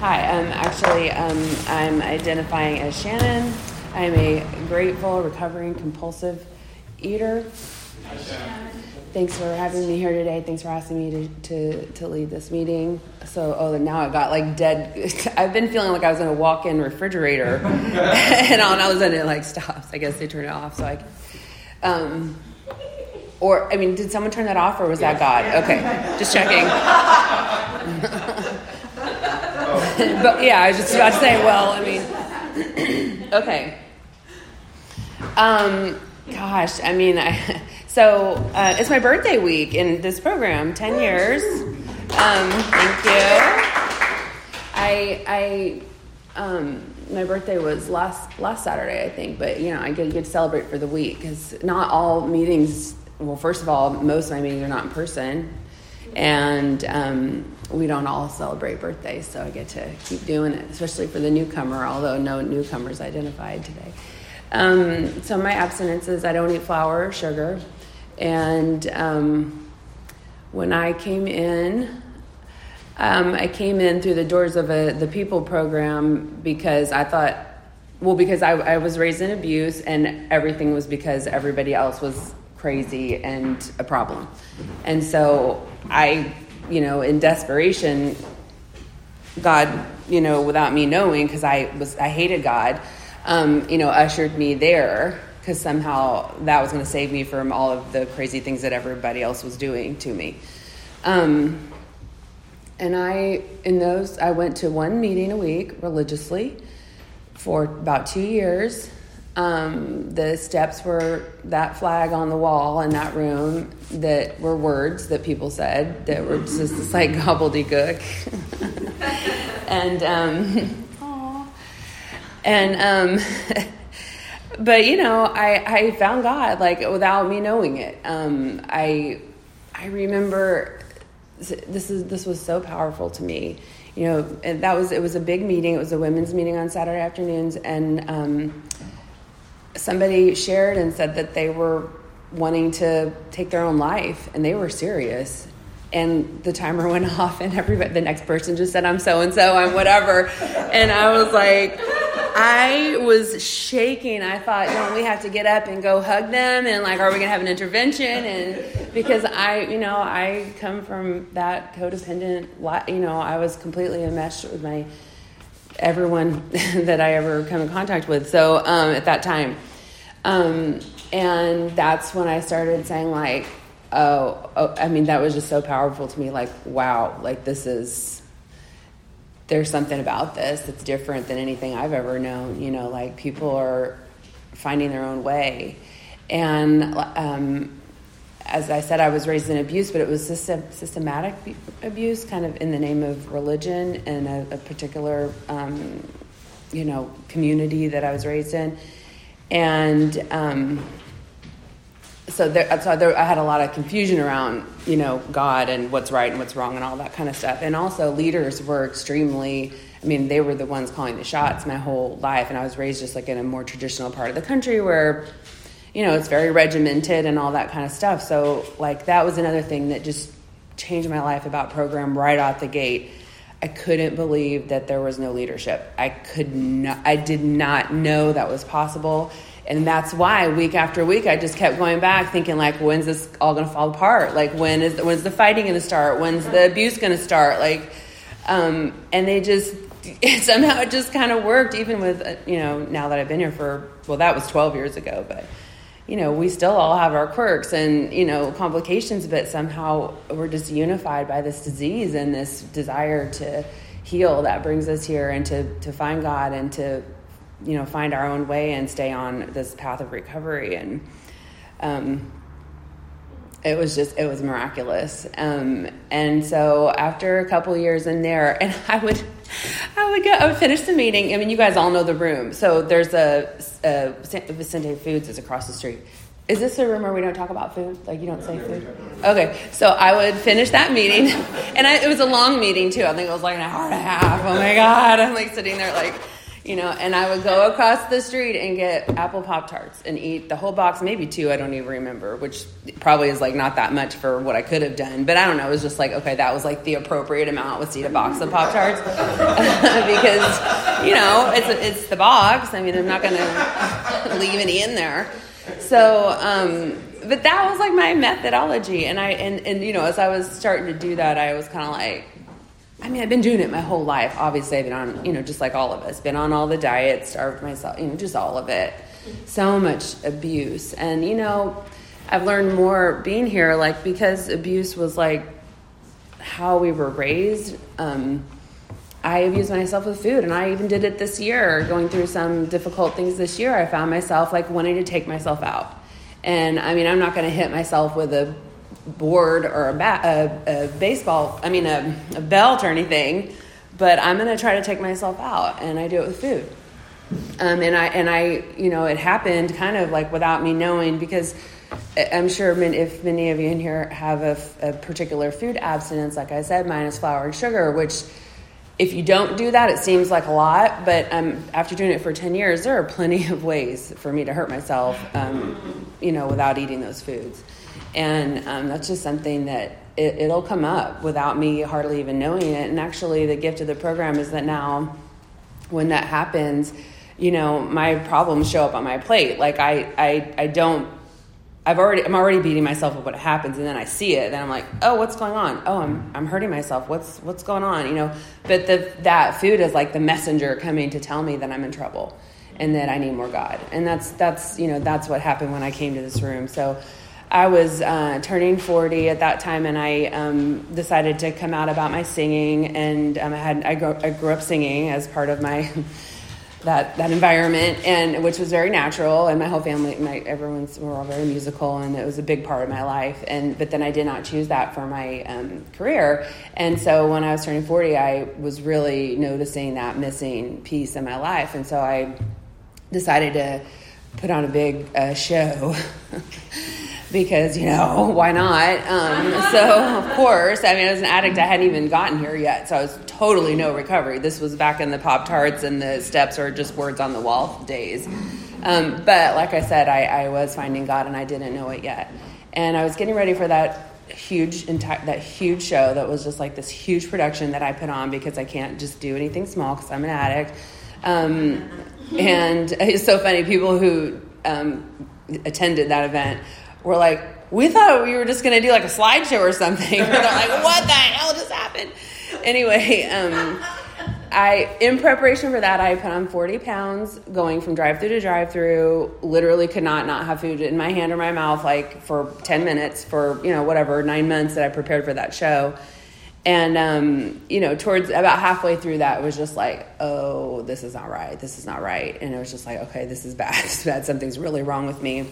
Hi, um, actually, um, I'm identifying as Shannon. I'm a grateful, recovering, compulsive eater. Thanks for having me here today. Thanks for asking me to, to, to lead this meeting. So, oh, now I got like dead. I've been feeling like I was in a walk in refrigerator, and all, of a sudden it like stops. I guess they turn it off. So I, um, or I mean, did someone turn that off, or was that God? Okay, just checking. but yeah, I was just about to say, well, I mean, okay. Um, gosh, I mean, I, so uh, it's my birthday week in this program, 10 years. Um, thank you. I, I, um, my birthday was last last Saturday, I think, but you know, I get, get to celebrate for the week because not all meetings. Well, first of all, most of my meetings are not in person, and um, we don't all celebrate birthdays, so I get to keep doing it, especially for the newcomer, although no newcomers identified today. Um, so my abstinence is I don't eat flour or sugar. And um, when I came in, um, I came in through the doors of a, the People program because I thought, well, because I, I was raised in abuse and everything was because everybody else was crazy and a problem. And so I you know, in desperation, God, you know, without me knowing, because I was, I hated God, um, you know, ushered me there because somehow that was going to save me from all of the crazy things that everybody else was doing to me. Um, and I, in those, I went to one meeting a week religiously for about two years. Um, the steps were that flag on the wall in that room that were words that people said that were just like gobbledygook. and, um, and, um, but you know, I, I found God like without me knowing it. Um, I, I remember this is, this was so powerful to me you know, that was it was a big meeting. It was a women's meeting on Saturday afternoons, and um, somebody shared and said that they were wanting to take their own life and they were serious. And the timer went off and everybody the next person just said i'm so and so i'm whatever. And i was like i was shaking. I thought don't we have to get up and go hug them? And like are we going to have an intervention? And because i you know i come from that codependent you know i was completely enmeshed with my everyone that I ever come in contact with. So um, at that time, um, and that's when I started saying like, oh, oh, I mean, that was just so powerful to me. Like, wow, like this is there's something about this that's different than anything I've ever known. You know, like people are finding their own way, and um, as I said, I was raised in abuse, but it was system, systematic abuse, kind of in the name of religion and a, a particular, um, you know, community that I was raised in, and um, so there, so there, I had a lot of confusion around, you know, God and what's right and what's wrong and all that kind of stuff. And also, leaders were extremely. I mean, they were the ones calling the shots my whole life, and I was raised just like in a more traditional part of the country where you know, it's very regimented and all that kind of stuff. So, like, that was another thing that just changed my life about program right out the gate. I couldn't believe that there was no leadership. I could not, I did not know that was possible. And that's why week after week, I just kept going back thinking like, when's this all going to fall apart? Like, when is, when's the fighting going to start? When's the abuse going to start? Like, um, and they just, somehow it just kind of worked even with, uh, you know, now that I've been here for, well, that was 12 years ago, but you know, we still all have our quirks and, you know, complications, but somehow we're just unified by this disease and this desire to heal that brings us here and to, to find God and to, you know, find our own way and stay on this path of recovery. And um, it was just, it was miraculous. Um, and so after a couple years in there, and I would, I would go, I would finish the meeting. I mean, you guys all know the room. So there's a, a Vicente Foods is across the street. Is this a room where we don't talk about food? Like you don't say food? Okay, so I would finish that meeting, and I, it was a long meeting too. I think it was like an hour and a half. Oh my god, I'm like sitting there like, you know, and I would go across the street and get apple Pop Tarts and eat the whole box, maybe two, I don't even remember, which probably is like not that much for what I could have done. But I don't know, it was just like, okay, that was like the appropriate amount was to eat a box of Pop Tarts because, you know, it's, it's the box. I mean, I'm not to leave any in there. So, um, but that was like my methodology. And I, and, and, you know, as I was starting to do that, I was kind of like, I mean, I've been doing it my whole life. Obviously, I've been on, you know, just like all of us, been on all the diets, starved myself, you know, just all of it. So much abuse. And, you know, I've learned more being here, like, because abuse was like how we were raised. Um, I abused myself with food, and I even did it this year, going through some difficult things this year. I found myself like wanting to take myself out. And I mean, I'm not going to hit myself with a board or a, bat, a, a baseball, I mean, a, a belt or anything, but I'm going to try to take myself out, and I do it with food. Um, and I and I, you know, it happened kind of like without me knowing because I'm sure if many of you in here have a, a particular food abstinence, like I said, minus flour and sugar, which if you don't do that, it seems like a lot, but um, after doing it for 10 years, there are plenty of ways for me to hurt myself, um, you know, without eating those foods. And um, that's just something that it, it'll come up without me hardly even knowing it. And actually, the gift of the program is that now, when that happens, you know, my problems show up on my plate. Like I, I, I don't I've already I'm already beating myself up when it happens, and then I see it, then I'm like, oh, what's going on? Oh, I'm I'm hurting myself. What's what's going on? You know, but the that food is like the messenger coming to tell me that I'm in trouble and that I need more God, and that's that's you know that's what happened when I came to this room. So. I was uh, turning 40 at that time, and I um, decided to come out about my singing. And um, I had I grew, I grew up singing as part of my that that environment, and which was very natural. And my whole family, my everyone's we're all very musical, and it was a big part of my life. And but then I did not choose that for my um, career. And so when I was turning forty, I was really noticing that missing piece in my life, and so I decided to put on a big uh, show. because you know why not? Um, so of course i mean as an addict i hadn't even gotten here yet so i was totally no recovery. This was back in the pop tarts and the steps or just words on the wall days. Um, but like i said I, I, was finding god and i didn't know it yet. And i was getting ready for that huge enti- that huge show that was just like this huge production that i put on because i can't just do anything small because i'm an addict. Um, and it's so funny people who um, attended that event were like, we thought we were just going to do like a slideshow or something. They're like, what the hell just happened? Anyway, um, I in preparation for that, I put on 40 pounds, going from drive through to drive through. Literally, could not not have food in my hand or my mouth like for 10 minutes for you know whatever nine months that I prepared for that show. And um, you know, towards about halfway through that, it was just like, oh, this is not right. This is not right. And it was just like, okay, this is bad. This is bad. Something's really wrong with me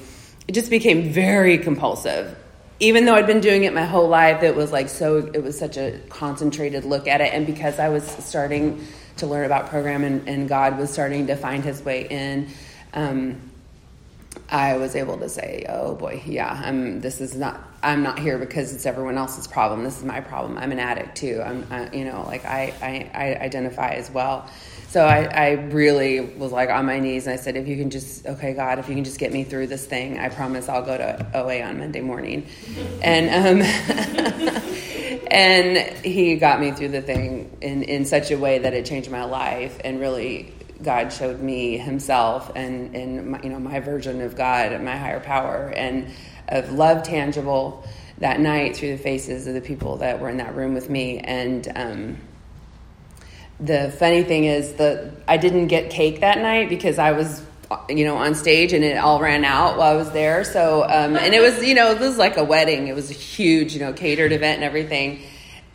it just became very compulsive. Even though I'd been doing it my whole life, it was like so, it was such a concentrated look at it. And because I was starting to learn about program and, and God was starting to find his way in, um, I was able to say, "Oh boy, yeah, I'm. This is not. I'm not here because it's everyone else's problem. This is my problem. I'm an addict too. I'm. I, you know, like I, I, I identify as well." So I, I really was like on my knees and I said, if you can just, okay, God, if you can just get me through this thing, I promise I'll go to OA on Monday morning. And, um, and he got me through the thing in, in such a way that it changed my life and really God showed me himself and, and my, you know, my version of God, my higher power and of love tangible that night through the faces of the people that were in that room with me. And, um, the funny thing is that I didn't get cake that night because I was you know on stage and it all ran out while I was there. So um, and it was you know this was like a wedding. It was a huge you know catered event and everything.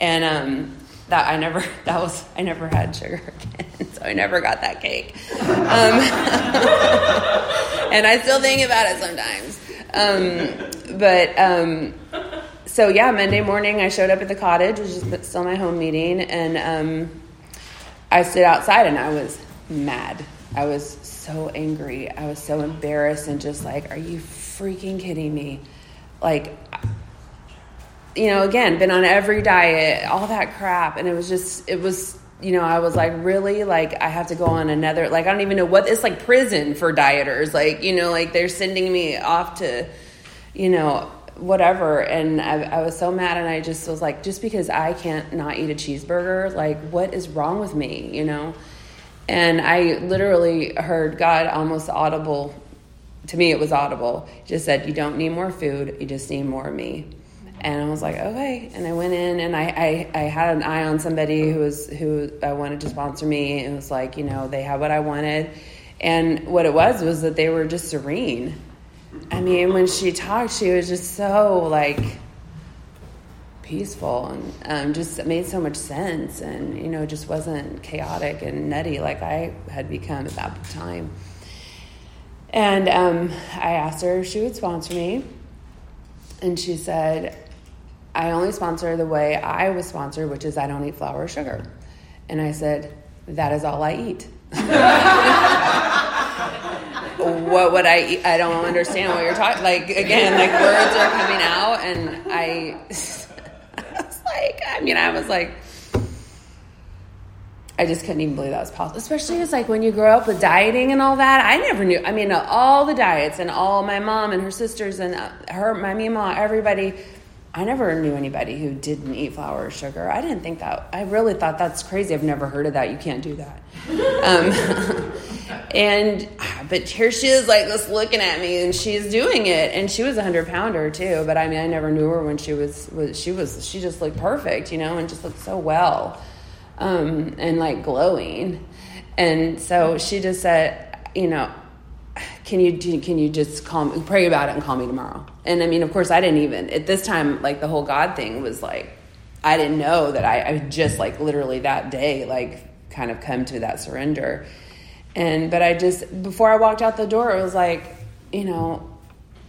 And um, that I never that was I never had sugar again so I never got that cake um, and I still think about it sometimes um, but um, so yeah Monday morning I showed up at the cottage which is still my home meeting and um, I stood outside and I was mad. I was so angry. I was so embarrassed and just like, are you freaking kidding me? Like, you know, again, been on every diet, all that crap. And it was just, it was you know, I was like, really? Like, I have to go on another, like, I don't even know what, it's like prison for dieters. Like, you know, like they're sending me off to, you know, whatever. And I, I was so mad. And I just was like, just because I can't not eat a cheeseburger, like, what is wrong with me, you know? And I literally heard God almost audible. To me, it was audible. Just said, You don't need more food, you just need more of me and I was like, okay. And I went in and I, I, I, had an eye on somebody who was who I wanted to sponsor me, and it was like, you know, they had what I wanted, and what it was was that they were just serene. I mean, when she talked, she was just so like peaceful and um, just made so much sense, and you know, just wasn't chaotic and nutty like I had become at that time. And um, I asked her if she would sponsor me, and she said, I only sponsor the way I was sponsored, which is I don't eat flour or sugar. And I said, That is all I eat. what would I eat? I don't understand what you're talking. Like again, like words are coming out, and I, I was like, I mean, I was like, I just couldn't even believe that was possible. Especially it's like when you grow up with dieting and all that. I never knew. I mean, all the diets and all my mom and her sisters and uh, her, my mom, everybody I never knew anybody who didn't eat flour or sugar. I didn't think that. I really thought that's crazy. I've never heard of that. You can't do that. Um, and but here she is, like just looking at me, and she's doing it. And she was a hundred pounder too. But I mean, I never knew her when she was, was she was she just looked perfect, you know, and just looked so well, um, and like glowing. And so she just said, you know, can you can you just call me, pray about it and call me tomorrow? And I mean, of course, I didn't even at this time like the whole God thing was like I didn't know that I, I just like literally that day like kind of come to that surrender. And but I just before I walked out the door, it was like you know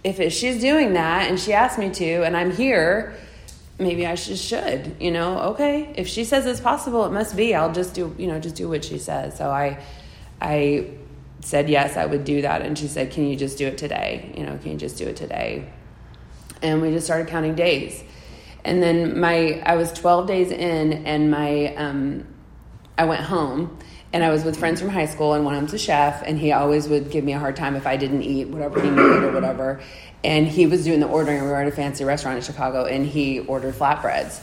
if it, she's doing that and she asked me to, and I'm here. Maybe I just should, you know. Okay, if she says it's possible, it must be. I'll just do, you know, just do what she says. So I, I said yes, I would do that. And she said, Can you just do it today? You know, can you just do it today? And we just started counting days. And then my, I was 12 days in, and my, um, I went home and I was with friends from high school, and one of them's a chef, and he always would give me a hard time if I didn't eat whatever he made or whatever. And he was doing the ordering. and We were at a fancy restaurant in Chicago, and he ordered flatbreads.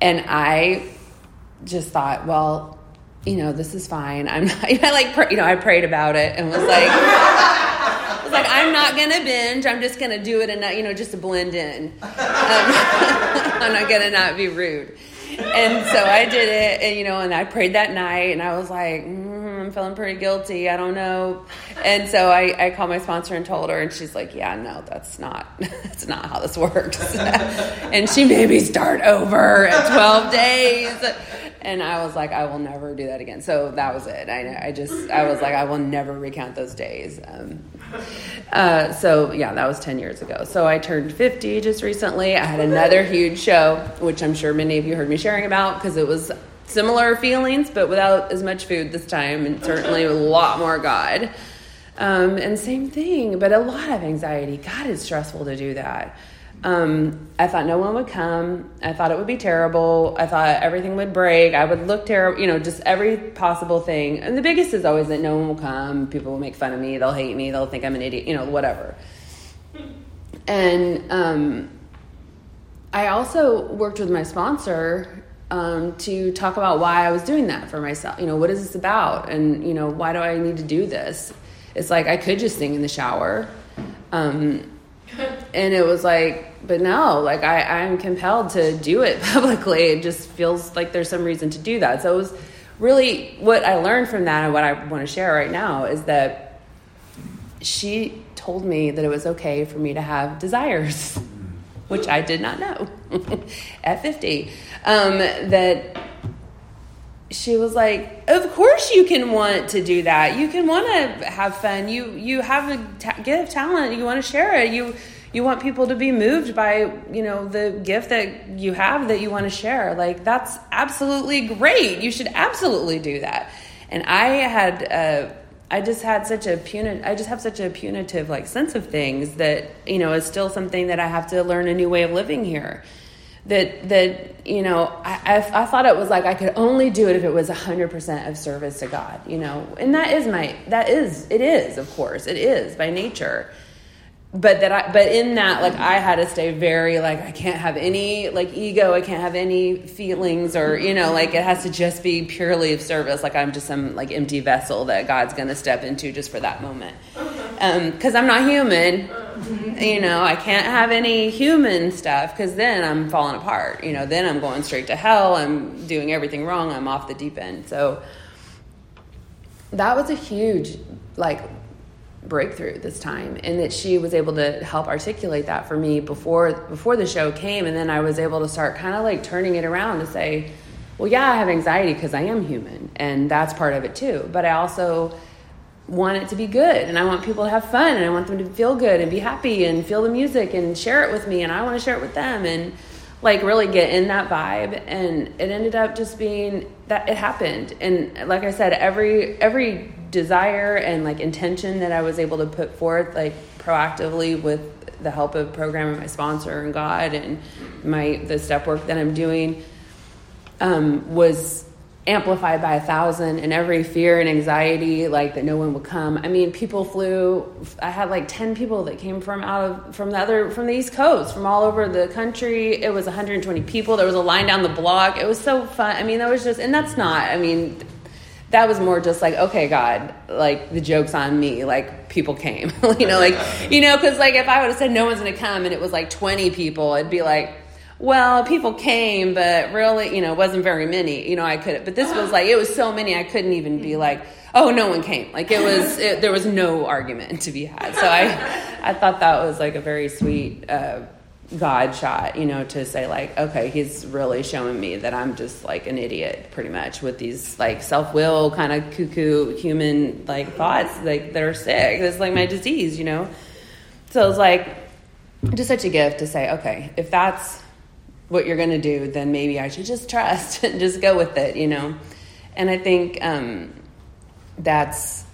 And I just thought, well, you know, this is fine. I'm not, I like, you know, I prayed about it and was like, I was like, I'm not gonna binge. I'm just gonna do it and you know, just to blend in. Um, I'm not gonna not be rude. And so I did it, and you know, and I prayed that night, and I was like, mm, I'm feeling pretty guilty. I don't know. And so I, I called my sponsor and told her, and she's like, Yeah, no, that's not, that's not how this works. and she made me start over at 12 days and I was like, I will never do that again. So that was it. I, I just, I was like, I will never recount those days. Um, uh, so yeah, that was 10 years ago. So I turned 50 just recently. I had another huge show, which I'm sure many of you heard me sharing about because it was similar feelings, but without as much food this time and certainly a lot more God. Um, and same thing, but a lot of anxiety. God, it's stressful to do that. Um, I thought no one would come. I thought it would be terrible. I thought everything would break. I would look terrible, you know, just every possible thing. And the biggest is always that no one will come. People will make fun of me. They'll hate me. They'll think I'm an idiot, you know, whatever. And um, I also worked with my sponsor um, to talk about why I was doing that for myself. You know, what is this about? And, you know, why do I need to do this? It's like I could just sing in the shower. Um, and it was like but no like I, i'm compelled to do it publicly it just feels like there's some reason to do that so it was really what i learned from that and what i want to share right now is that she told me that it was okay for me to have desires which i did not know at 50 um, that she was like, "Of course you can want to do that. You can want to have fun. You you have a ta- gift, talent. You want to share it. You you want people to be moved by you know the gift that you have that you want to share. Like that's absolutely great. You should absolutely do that." And I had. Uh, I just had such a punitive, I just have such a punitive like sense of things that, you know, is still something that I have to learn a new way of living here. That that you know I, I, I, thought it was like i could only do it if it was 100% of service to god you know? And that is my that is it is of course it is by nature but that I, but in that, like I had to stay very like I can't have any like ego, I can't have any feelings, or you know, like it has to just be purely of service. Like I'm just some like empty vessel that God's going to step into just for that moment. Because um, I'm not human, you know, I can't have any human stuff because then I'm falling apart. You know, then I'm going straight to hell. I'm doing everything wrong. I'm off the deep end. So that was a huge like breakthrough this time and that she was able to help articulate that for me before before the show came. And then I was able to start kind of like turning it around to say well yeah I have anxiety because I am human and that's part of it too. But I also want it to be good and I want people to have fun and I want them to feel good and be happy and feel the music and share it with me and I want to share it with them and like really get in that vibe. And it ended up just being that it happened. And like I said every every desire and like intention that I was able to put forth like proactively with the help of program and my sponsor and God and my the step work that I'm doing um, was amplified by a thousand and every fear and anxiety like that no one would come. I mean people flew i had like 10 people that came from out of from the other from the east coast from all over the country. It was 120 people. There was a line down the block. It was so fun. I mean that was just and that's not i mean that was more just like okay god like the joke's on me like people came you know like you know because like if i would have said no one's gonna come and it was like 20 people it'd be like well people came but really you know it wasn't very many you know i could but this was like it was so many i couldn't even be like oh no one came. Like it was it, there was no argument to be had. So i i thought that was like a very sweet uh, God shot, you know, to say like, okay, he's really showing me that I'm just like an idiot, pretty much, with these like self will kind of cuckoo human like thoughts like that are sick. It's like my disease, you know. So it's like just such a gift to say, okay, if that's what you're gonna do, then maybe I should just trust and just go with it, you know. And I think um, that's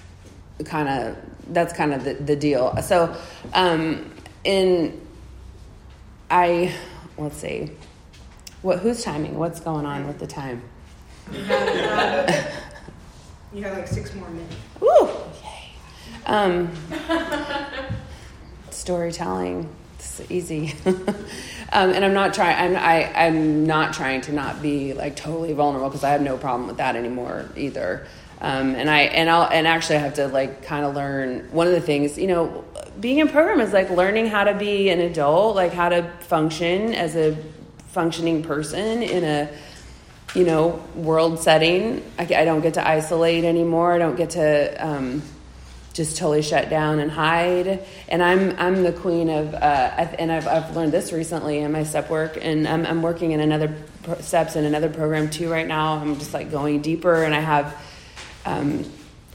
kind of that's kind of the, the deal. So um, in I let's see. What who's timing? What's going on with the time? You have, uh, you have like six more minutes. Woo! Yay. Um, storytelling. It's easy. um, and I'm not trying. I'm I, am i am not trying to not be like totally vulnerable because I have no problem with that anymore either. Um, and I and I'll and actually I have to like kind of learn one of the things you know being in program is like learning how to be an adult like how to function as a functioning person in a you know world setting. I, I don't get to isolate anymore. I don't get to um, just totally shut down and hide. And I'm I'm the queen of uh, and I've, I've learned this recently in my step work. And I'm, I'm working in another steps in another program too right now. I'm just like going deeper. And I have um,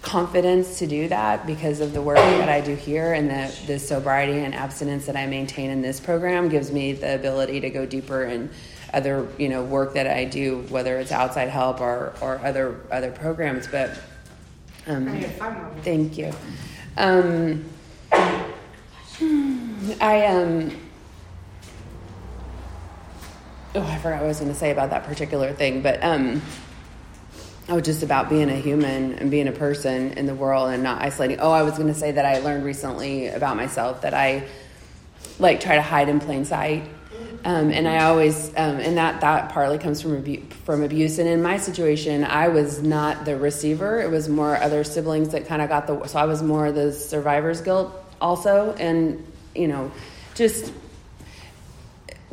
confidence to do that because of the work that I do here and the, the sobriety and abstinence that I maintain in this program gives me the ability to go deeper in other you know work that I do whether it's outside help or, or other other programs. But um, thank you. Um, I um oh I forgot what I was going to say about that particular thing but um oh, just about being a human and being a person in the world and not isolating. Oh, I was going to say that I learned recently about myself that I like try to hide in plain sight. Um, and I always, um, and that that partly comes from abu- from abuse. And in my situation, I was not the receiver; it was more other siblings that kind of got the. So I was more the survivor's guilt also, and you know, just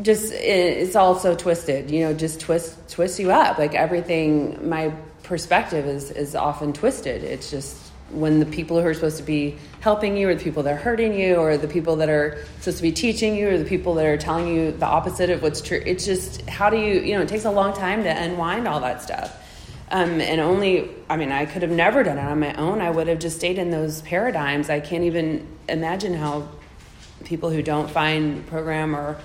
just it's all so twisted. You know, just twist twist you up like everything. My perspective is is often twisted. It's just when the people who are supposed to be helping you, or the people that are hurting you, or the people that are supposed to be teaching you, or the people that are telling you the opposite of what's true. It's just how do you you know it takes a long time to unwind all that stuff. Um, and only, I mean, I could have never done it on my own. I would have just stayed in those paradigms. I can't even imagine how people who don't find program or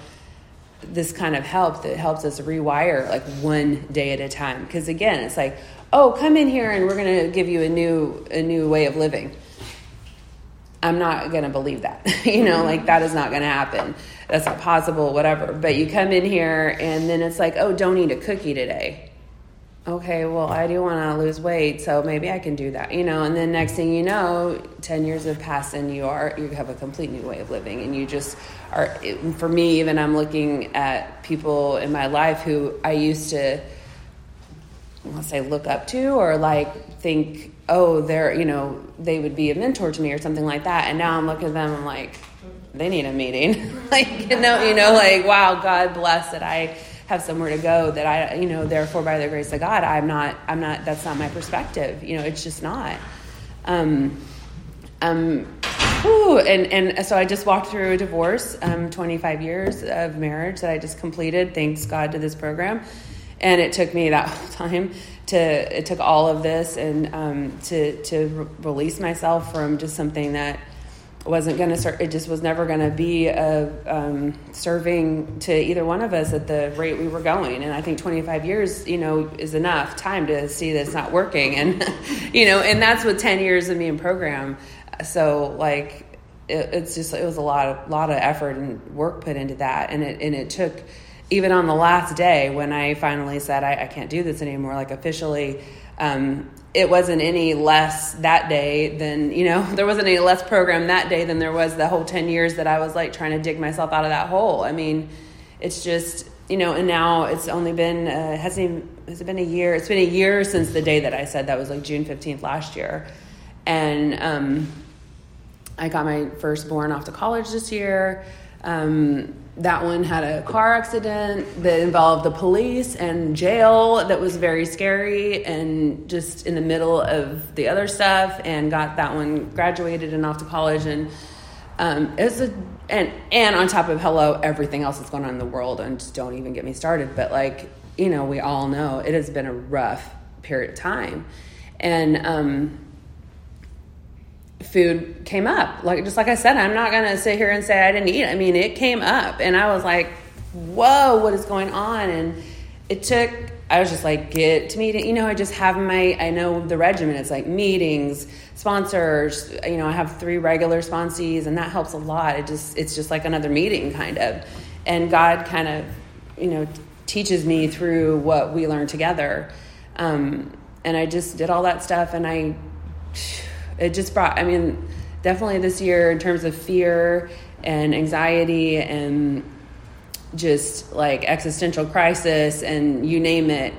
this kind of help that helps us rewire like one day at a time. Because again, it's like, oh, come in here and we're going to give you a new a new way of living. I'm not going to believe that. you know, like that is not going to happen. That's not possible, whatever. But you come in here and then it's like, oh, don't eat a cookie today. Okay, well, I do want to lose weight, so maybe I can do that, you know. And then next thing you know, ten years have passed, and you are you have a complete new way of living, and you just are. For me, even I'm looking at people in my life who I used to, let's say, look up to or like think oh, they're, you know, they would be a mentor to me or something like that. And now I'm looking at them, I'm like, they need a meeting. like, you know, you know, like, wow, God bless that I have somewhere to go that I, you know, therefore by the grace of God, I'm not, I'm not, that's not my perspective. You know, it's just not. Um, um, whew, and, and so I just walked through a divorce, um, 25 years of marriage that I just completed, thanks God to this program. And it took me that whole time to it took all of this and um, to to re- release myself from just something that wasn't going to start. It just was never going to be a, um, serving to either one of us at the rate we were going. And I think 25 years, you know, is enough time to see that it's not working. And you know, and that's with 10 years of me in program. So like, it, it's just it was a lot of lot of effort and work put into that, and it and it took even on the last day when I finally said I, I can't do this anymore, like officially, um, it wasn't any less that day than you know there wasn't any less program that day than there was the whole 10 years that i was like trying to dig myself out of that hole. I mean it's just you know and now it's only been uh, hasn't even has it been a year? It's been a year since the day that i said that was like june 15th last year. And um, i got my firstborn off to college this year. Um, that one had a car accident that involved the police and jail that was very scary and just in the middle of the other stuff and got that one graduated and off to college. And um, it was a and and on top of hello everything else that's going on in the world and just don't even get me started. But like you know we all know it has been a rough period of time. And um, food came up. Like just like I said, I'm not gonna sit here and say I didn't eat. I mean, it came up, and I was like, "Whoa, what is going on?" And it took. I was just like, "Get to meeting." You know, I just have my. I know the regimen. It's like meetings, sponsors. You know, I have three regular sponsees, and that helps a lot. It just. It's just like another meeting, kind of. And God kind of, you know, teaches me through what we learn together. Um, and I just did all that stuff, and I it just brought, I mean, definitely this year in terms of fear and anxiety and just like existential crisis and you name it,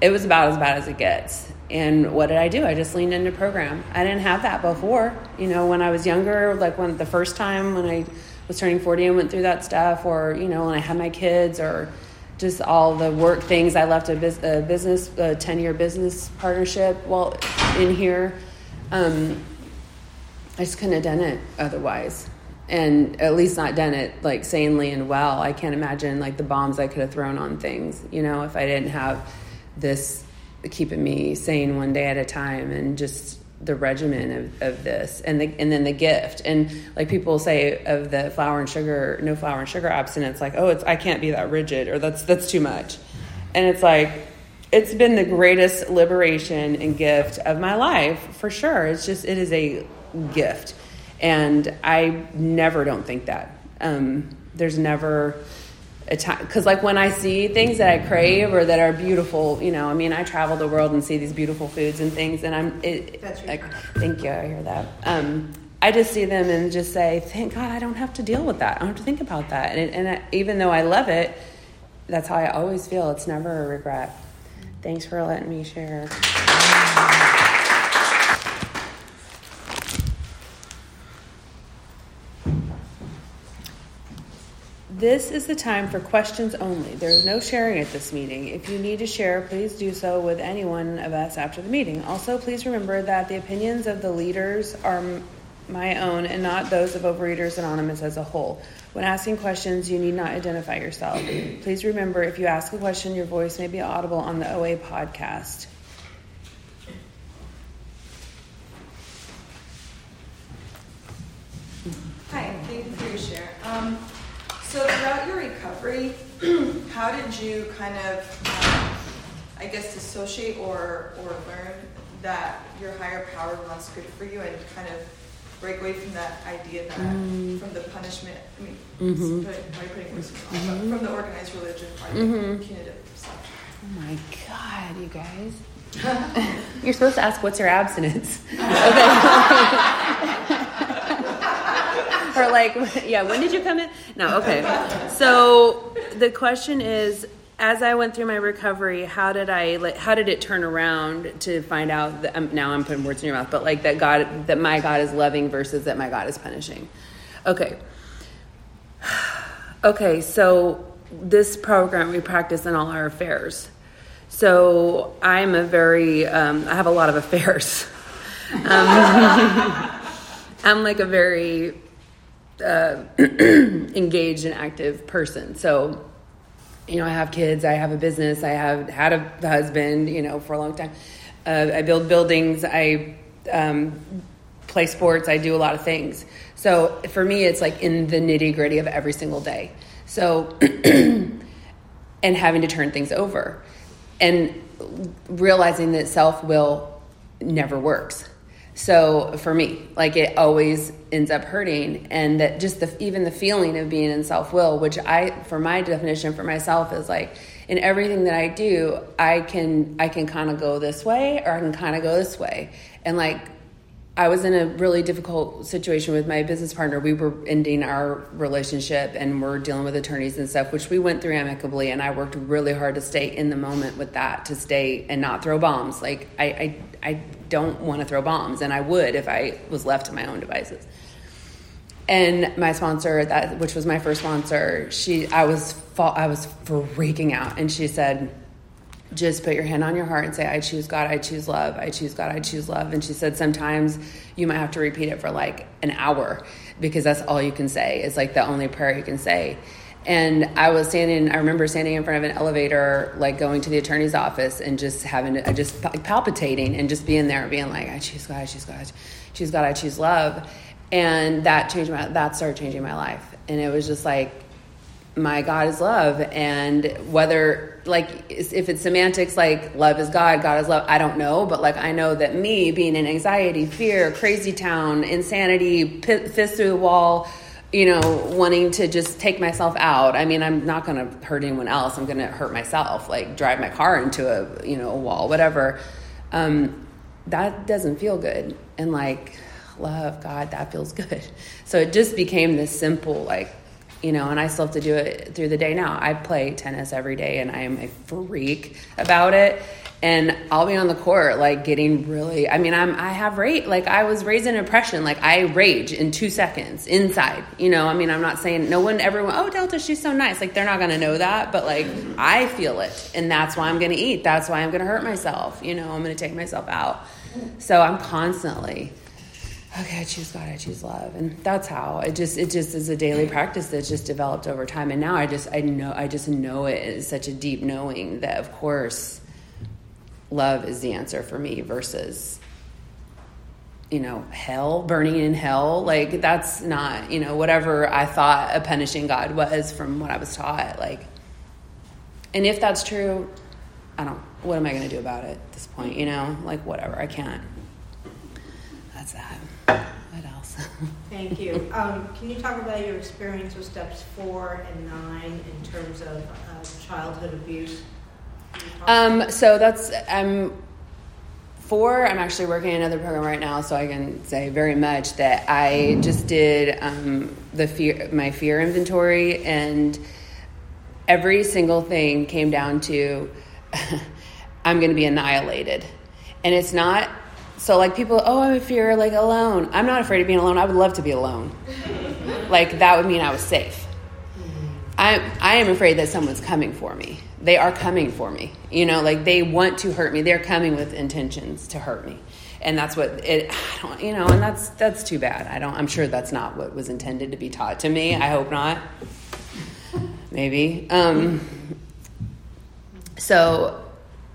it was about as bad as it gets. And what did I do? I just leaned into program. I didn't have that before. You know, when I was younger, like when the first time when I was turning 40 and went through that stuff, or, you know, when I had my kids, or just all the work things. I left a, business, a 10 year business partnership while in here. Um, I just couldn't have done it otherwise. And at least not done it like sanely and well. I can't imagine like the bombs I could have thrown on things, you know, if I didn't have this keeping me sane one day at a time and just the regimen of, of this and the and then the gift and like people say of the flour and sugar no flour and sugar abstinence like oh it's I can't be that rigid or that's that's too much and it's like it's been the greatest liberation and gift of my life for sure. It's just it is a gift, and I never don't think that. Um, there's never a time because like when I see things that I crave or that are beautiful, you know, I mean, I travel the world and see these beautiful foods and things, and I'm it. That's like, thank you. I hear that. Um, I just see them and just say, thank God I don't have to deal with that. I don't have to think about that. And, and I, even though I love it, that's how I always feel. It's never a regret. Thanks for letting me share. This is the time for questions only. There is no sharing at this meeting. If you need to share, please do so with any one of us after the meeting. Also, please remember that the opinions of the leaders are my own and not those of Overeaters Anonymous as a whole. When asking questions, you need not identify yourself. Please remember if you ask a question, your voice may be audible on the OA podcast. Hi, thank you for your share. Um, so, throughout your recovery, how did you kind of, um, I guess, dissociate or, or learn that your higher power wants good for you and kind of break away from that idea that Mm. from the punishment. I mean, Mhm. it's put, by putting words it, but from the organized religion, the Mhm. punitive stuff. Oh my god, you guys. You're supposed to ask what's your abstinence. Okay. or like, yeah, when did you come in? No, okay. So the question is, as I went through my recovery, how did I like? How did it turn around to find out that um, now I'm putting words in your mouth, but like that God, that my God is loving versus that my God is punishing. Okay. Okay, so this program we practice in all our affairs. So I'm a very, um, I have a lot of affairs. Um, I'm like a very uh, engaged and active person. So, you know, I have kids, I have a business, I have had a husband, you know, for a long time. Uh, I build buildings, I um, play sports, I do a lot of things. So for me, it's like in the nitty gritty of every single day. So, and having to turn things over and realizing that self will never works. So for me, like it always ends up hurting, and that just the even the feeling of being in self will, which I, for my definition for myself, is like in everything that I do, I can I can kind of go this way or I can kind of go this way, and like I was in a really difficult situation with my business partner. We were ending our relationship and we're dealing with attorneys and stuff, which we went through amicably. And I worked really hard to stay in the moment with that, to stay and not throw bombs. Like, I, I, I don't want to throw bombs, and I would if I was left to my own devices. And my sponsor, that which was my first sponsor, she, I was, fa- I was freaking out, and she said, just put your hand on your heart and say, I choose God, I choose love, I choose God, I choose love. And she said, sometimes you might have to repeat it for like an hour because that's all you can say. It's like the only prayer you can say. And I was standing, I remember standing in front of an elevator, like going to the attorney's office and just having to, just palpitating and just being there, being like, I choose God, I choose God, I choose God, I choose love. And that changed my, that started changing my life. And it was just like, my God is love. And whether, like, if it's semantics, like love is God, God is love, I don't know. But, like, I know that me being in anxiety, fear, crazy town, insanity, fist through the wall, you know, wanting to just take myself out. I mean, I'm not going to hurt anyone else. I'm going to hurt myself, like drive my car into a, you know, a wall, whatever. Um, that doesn't feel good. And, like, love, God, that feels good. So it just became this simple, like, you know, and I still have to do it through the day now. I play tennis every day and I am a freak about it. And I'll be on the court, like getting really, I mean, I'm, I have rage, like I was raised in oppression. Like I rage in two seconds inside, you know, I mean, I'm not saying no one, everyone, oh, Delta, she's so nice. Like they're not going to know that, but like I feel it. And that's why I'm going to eat. That's why I'm going to hurt myself. You know, I'm going to take myself out. So I'm constantly, okay, I choose God, I choose love. And that's how it just it just is a daily practice that's just developed over time. And now I just I know I just know it is such a deep knowing that of course love is the answer for me versus you know, hell, burning in hell. Like that's not, you know, whatever I thought a punishing God was from what I was taught. Like and if that's true, I don't what am I gonna do about it at this point, you know? Like whatever, I can't. That's that. What else? Thank you. Um, can you talk about your experience with steps four and nine in terms of uh, childhood abuse? Um, so that's I'm four. I'm actually working in another program right now, so I can say very much that I just did um, the fear my fear inventory, and every single thing came down to I'm going to be annihilated, and it's not so like people oh i'm a fear like alone. I'm not afraid of being alone. I would love to be alone. Like that would mean i was safe. I i am afraid that someone's coming for me they are coming for me. You know like they want to hurt me. They're coming with intentions to hurt me. And that's what it i don't you know and that's that's too bad. I don't i'm sure that's not what was intended to be taught to me. I hope not. Maybe. Um so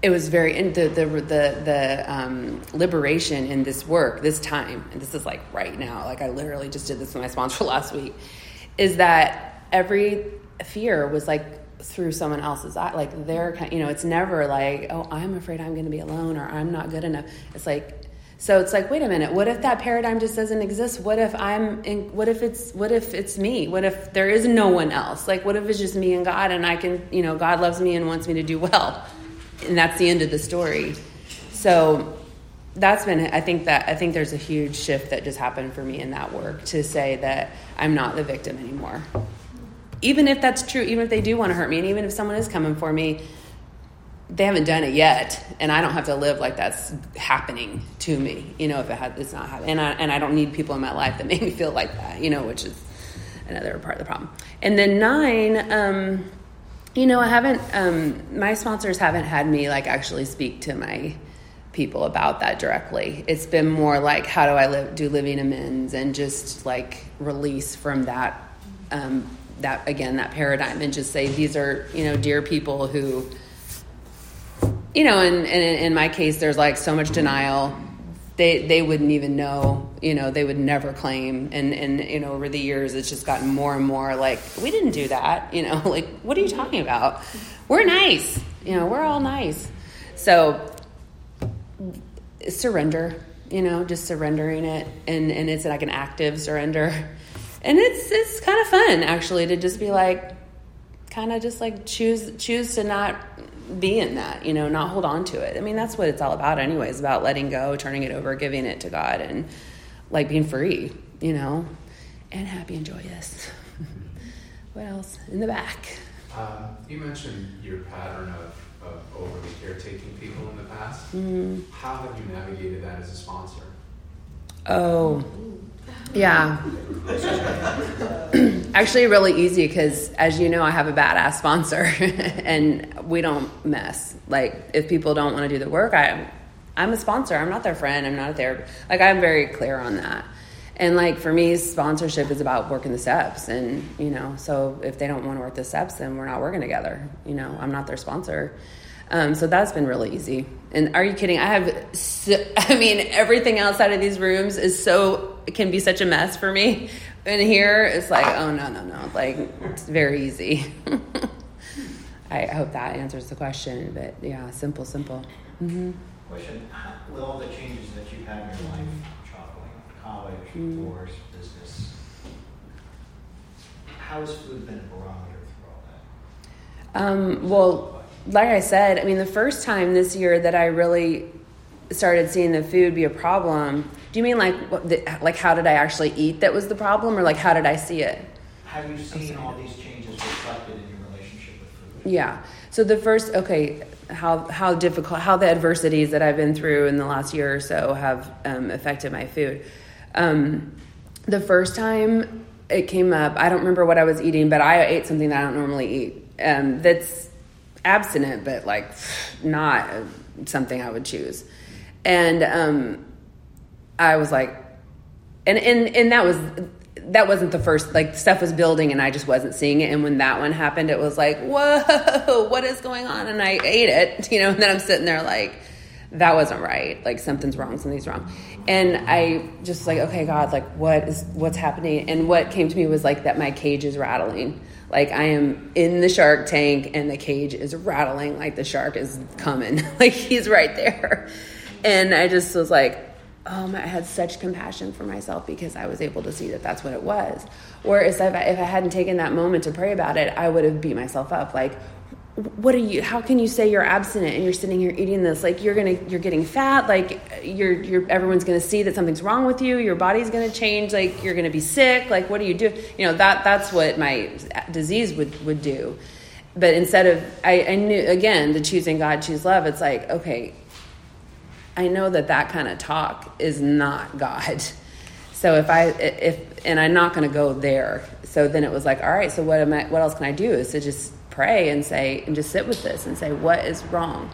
it was very in the the the, the um, liberation in this work this time and this is like right now like i literally just did this with my sponsor last week is that every fear was like through someone else's eye like they're you know it's never like oh i'm afraid i'm going to be alone or i'm not good enough it's like So it's like, wait a minute. What if that paradigm just doesn't exist? What if I'm? In, what if it's? What if it's me? What if there is no one else? Like, what if it's just me and God, and I can, you know, God loves me and wants me to do well, and that's the end of the story. So that's been. I think that I think there's a huge shift that just happened for me in that work to say that I'm not the victim anymore. Even if that's true, even if they do want to hurt me, and even if someone is coming for me, they haven't done it yet, and I don't have to live like that's happening to me. You know, if it had, it's not happening, and I and I don't need people in my life that make me feel like that. You know, which is another part of the problem. And then nine, um, you know, I haven't. Um, my sponsors haven't had me like actually speak to my people about that directly. It's been more like how do I live, do living amends, and just like release from that. Um, that again, that paradigm, and just say these are you know dear people who you know, and, in my case, there's like so much denial. They they wouldn't even know. You know, they would never claim. And and you know, over the years, it's just gotten more and more like we didn't do that. You know, like what are you talking about? We're nice. You know, we're all nice. So surrender. You know, just surrendering it, and and it's like an active surrender, and it's it's kind of fun actually to just be like, kind of just like choose choose to not be in that, you know, not hold on to it. I mean, that's what it's all about, anyways, about letting go, turning it over, giving it to God, and like being free, you know, and happy and joyous. what else? In the back. Um, you mentioned your pattern of, of overly caretaking people in the past. Mm-hmm. How have you navigated that as a sponsor? Oh, yeah. Actually, really easy because, as you know, I have a badass sponsor, and we don't mess. Like, if people don't want to do the work, I'm—I'm a sponsor. I'm not their friend. I'm not a therapist. Like, I'm very clear on that. And like for me, sponsorship is about working the steps, and you know, so if they don't want to work the steps, then we're not working together. You know, I'm not their sponsor. Um, so that's been really easy. And are you kidding? I have, so, I mean, everything outside of these rooms is so, can be such a mess for me. And here it's like, oh, no, no, no. Like, it's very easy. I hope that answers the question. But yeah, simple, simple. Mm-hmm. Question With all the changes that you've had in your life, traveling, college, mm-hmm. divorce, business, how has food been a barometer through all that? Um, well, like I said, I mean, the first time this year that I really started seeing the food be a problem, do you mean like what, the, like how did I actually eat that was the problem, or like how did I see it? Have you seen all these changes reflected in your relationship with food? Yeah. So the first, okay, how how difficult, how the adversities that I've been through in the last year or so have um, affected my food. Um, the first time it came up, I don't remember what I was eating, but I ate something that I don't normally eat. Um, that's abstinent, but like not something I would choose. And um, I was like, and and and that was that wasn't the first like stuff was building and I just wasn't seeing it. And when that one happened, it was like, whoa, what is going on? And I ate it, you know. And then I'm sitting there like, that wasn't right. Like something's wrong, something's wrong. And I just like, okay, God, like what is what's happening? And what came to me was like that my cage is rattling like I am in the shark tank and the cage is rattling like the shark is coming. like he's right there. And I just was like, oh my, I had such compassion for myself because I was able to see that that's what it was. Whereas if I, if I hadn't taken that moment to pray about it, I would have beat myself up. Like, what are you how can you say you're abstinent and you're sitting here eating this? Like you're gonna you're getting fat like you're you're everyone's gonna see that something's wrong with you your body's gonna change like you're gonna be sick like what do you do? You know that that's what my disease would would do. But instead of I, I knew again the choosing god choose love it's like okay i know that that kind of talk is not god. So if i if and i'm not gonna go there. So then it was like all right so what am i what else can i do? Is to just pray and say and just sit with this and say what is wrong?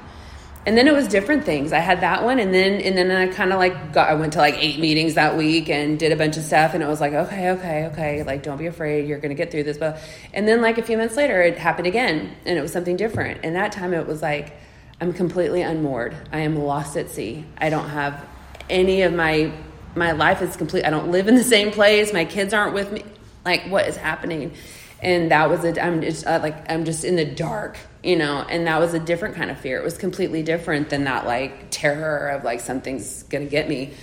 And then it was different things. I had that one and then and then i kind of like got i went to like eight meetings that week and did a bunch of stuff and it was like okay okay okay like don't be afraid you're gonna get through this but and then like a few months later it happened again and it was something different. And that time it was like i'm completely unmoored. I am lost at sea. I don't have any of my my life is complete i don't live in the same place my kids aren't with me like what is happening and that was a i'm just uh, like i'm just in the dark you know? And that was a different kind of fear. It was completely different than that like terror of like something's gonna get me.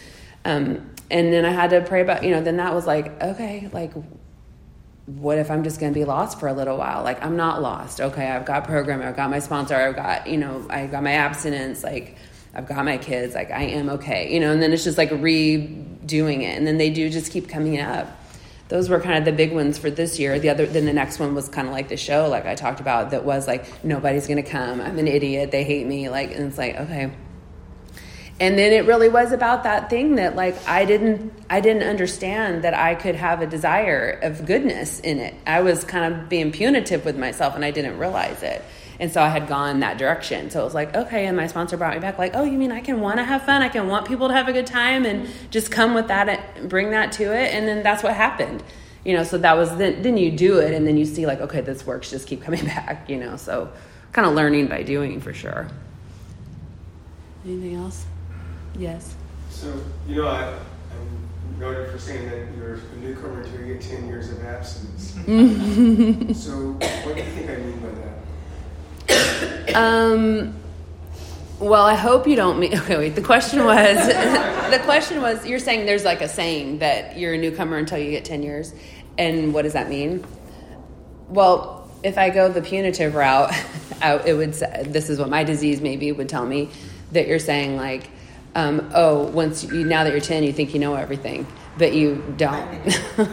Um, and then i had to pray about you know then that was like okay like what if i'm just gonna be lost for a little while? Like i'm not lost. Okay i've got program i've got my sponsor i've got you know i got my abstinence like i've got my kids like i am okay you know? And then it's just like redoing it. And then they do just keep coming up those were kind of the big ones for this year. The other, then the next one was kind of like the show, like I talked about, that was like nobody's gonna come. I'm an idiot. They hate me. Like, and it's like okay. And then it really was about that thing that like I didn't, I didn't understand that I could have a desire of goodness in it. I was kind of being punitive with myself, and I didn't realize it. And so I had gone that direction. So it was like, okay. And my sponsor brought me back, like, oh, you mean I can want to have fun? I can want people to have a good time and just come with that and bring that to it. And then that's what happened. You know, so that was then, then you do it and then you see, like, okay, this works, just keep coming back, you know. So kind of learning by doing for sure. Anything else? Yes. So, you know, I, I'm noted for saying that you're a newcomer until you get 10 years of abstinence. Mm-hmm. so, what do you think I mean by that? Um, well, I hope you don't mean. Okay, wait. The question was. the question was. You're saying there's like a saying that you're a newcomer until you get ten years, and what does that mean? Well, if I go the punitive route, I, it would. Say, this is what my disease maybe would tell me that you're saying like, um, oh, once you now that you're ten, you think you know everything, but you don't.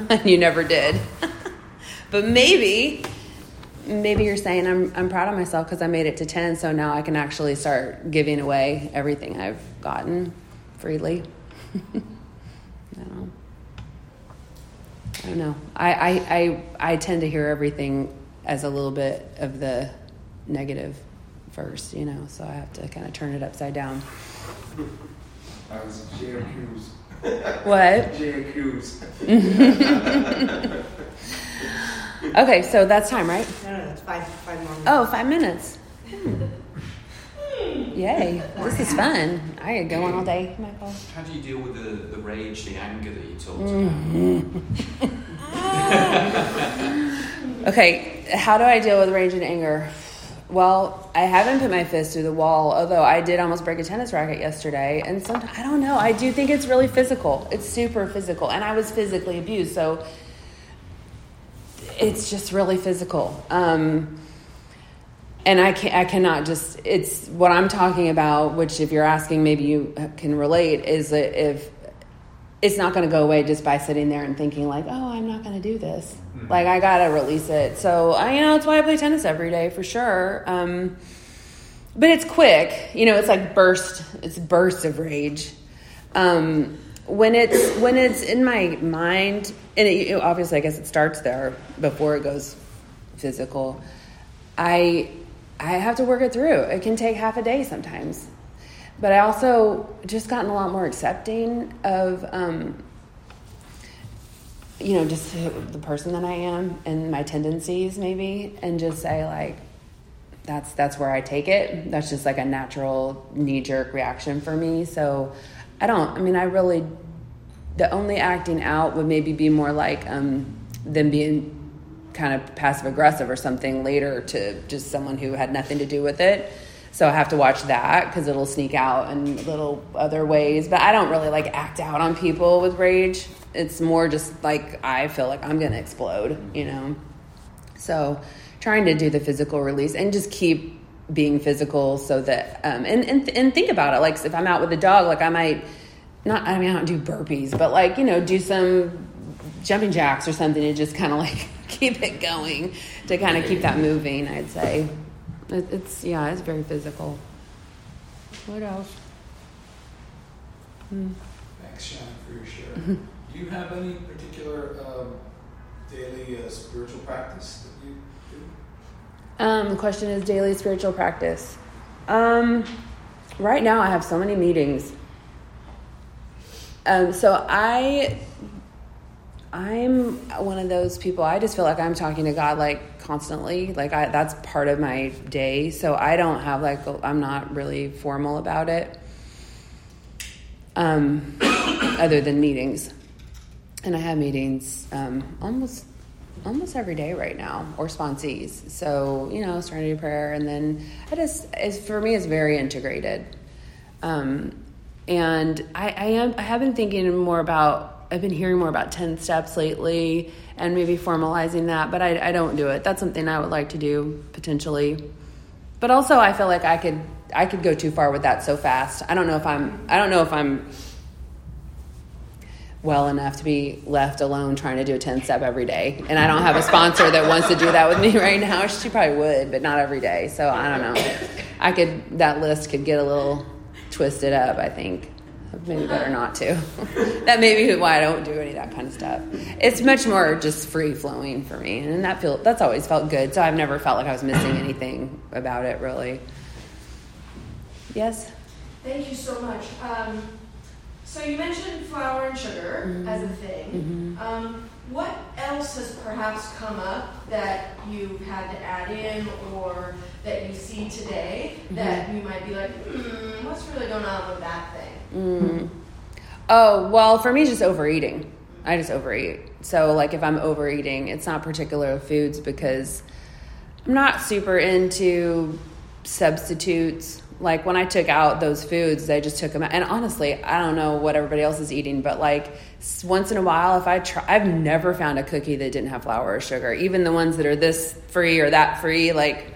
And you never did. but maybe maybe you're saying I'm, I'm proud of myself because I made it to 10, so now I can actually start giving away everything I've gotten freely. I don't know. I don't know. I, I, I, I tend to hear everything as a little bit of the negative first, you know, so I have to kind of turn it upside down. I was J.A. Cruz. What? J.A. Cruz. Okay, so that's time, right? No, no, five, five more minutes. Oh, five minutes. Hmm. Yay. This is fun. I could go on all day, Michael. How do you deal with the, the rage, the anger that you talked Mm-hmm. Okay, how do I deal with rage and anger? Well, I haven't put my fist through the wall, although I did almost break a tennis racket yesterday. And sometimes, I don't know, I do think it's really physical. It's super physical. And I was physically abused, so it's just really physical. Um, and I can I cannot just it's what I'm talking about, which if you're asking, maybe you can relate, is that if it's not going to go away just by sitting there and thinking like, oh, I'm not going to do this. Mhm. Like I got to release it. So I, you know, that's why I play tennis every day for sure. Um, but it's quick, you know. It's like burst. It's bursts of rage. Um, when it's when it's in my mind, and it, obviously, I guess it starts there before it goes physical. I I have to work it through. It can take half a day sometimes, but I also just gotten a lot more accepting of. Um, you know, just the person that I am and my tendencies, maybe, and just say like, that's that's where I take it. That's just like a natural knee jerk reaction for me. So I don't. I mean, I really the only acting out would maybe be more like um, them being kind of passive aggressive or something later to just someone who had nothing to do with it. So I have to watch that because it'll sneak out in little other ways. But I don't really like act out on people with rage. It's more just like I feel like I'm gonna explode, you know. So trying to do the physical release and just keep being physical so that um, and, and and think about it. Like if I'm out with a dog, like I might not. I mean, I don't do burpees, but like you know, do some jumping jacks or something to just kind of like keep it going to kind of keep that moving. I'd say it, it's yeah, it's very physical. What else? Hmm. Thanks, Shannon, for your share. Do you have any particular um, daily uh, spiritual practice that you do? Um, the question is daily spiritual practice. Um, right now, I have so many meetings. Um, so I, I'm one of those people. I just feel like I'm talking to God like constantly. Like I, that's part of my day. So I don't have like I'm not really formal about it. Um, other than meetings, and I have meetings um, almost almost every day right now, or sponsees. So you know, Serenity Prayer, and then I just is for me is very integrated. Um, and I, I am I have been thinking more about I've been hearing more about ten steps lately, and maybe formalizing that, but I, I don't do it. That's something I would like to do potentially. But also, I feel like I could I could go too far with that so fast. I don't know if I'm I don't know if I'm well enough to be left alone trying to do a 10 step every day. And I don't have a sponsor that wants to do that with me right now. She probably would, but not every day. So I don't know. I could, that list could get a little twisted up, I think. Maybe better not to. that may be why I don't do any of that kind of stuff. It's much more just free flowing for me. And that feel that's always felt good. So I've never felt like I was missing anything about it really. Yes? Thank you so much. Um, so you mentioned flour and sugar Mhm. as a thing. Um, what else has perhaps come up that you've had to add in or that you see today that you might be like, hmm, what's really going on with that thing? Mm. Oh, well, for me, it's just overeating. I just overeat. So, like, if I'm overeating, it's not particular foods because I'm not super into substitutes. Like, when I took out those foods, I just took them out. And honestly, I don't know what everybody else is eating, but like, once in a while, if I try, I've never found a cookie that didn't have flour or sugar. Even the ones that are this free or that free, like,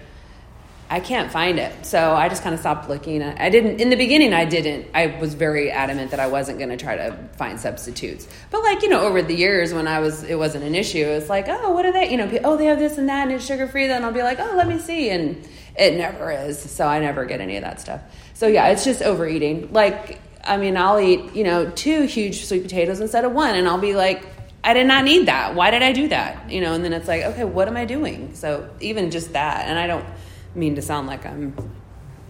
I can't find it. So I just kind of stopped looking. I didn't in the beginning. I didn't. I was very adamant that I wasn't going to try to find substitutes. But like you know, over the years when I was, it wasn't an issue. It's like, oh, what are they? You know, oh, they have this and that, and it's sugar free. Then I'll be like, oh, let me see, and it never is. So I never get any of that stuff. So yeah, it's just overeating. Like I mean, I'll eat you know two huge sweet potatoes instead of one, and I'll be like. I did not need that. Why did I do that? You know, and then it's like, okay, what am I doing? So even just that, and I don't mean to sound like I'm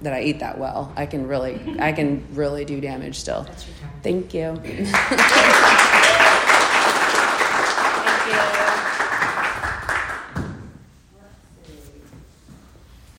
that I eat that well. I can really I can really do damage still. That's your time. Thank you.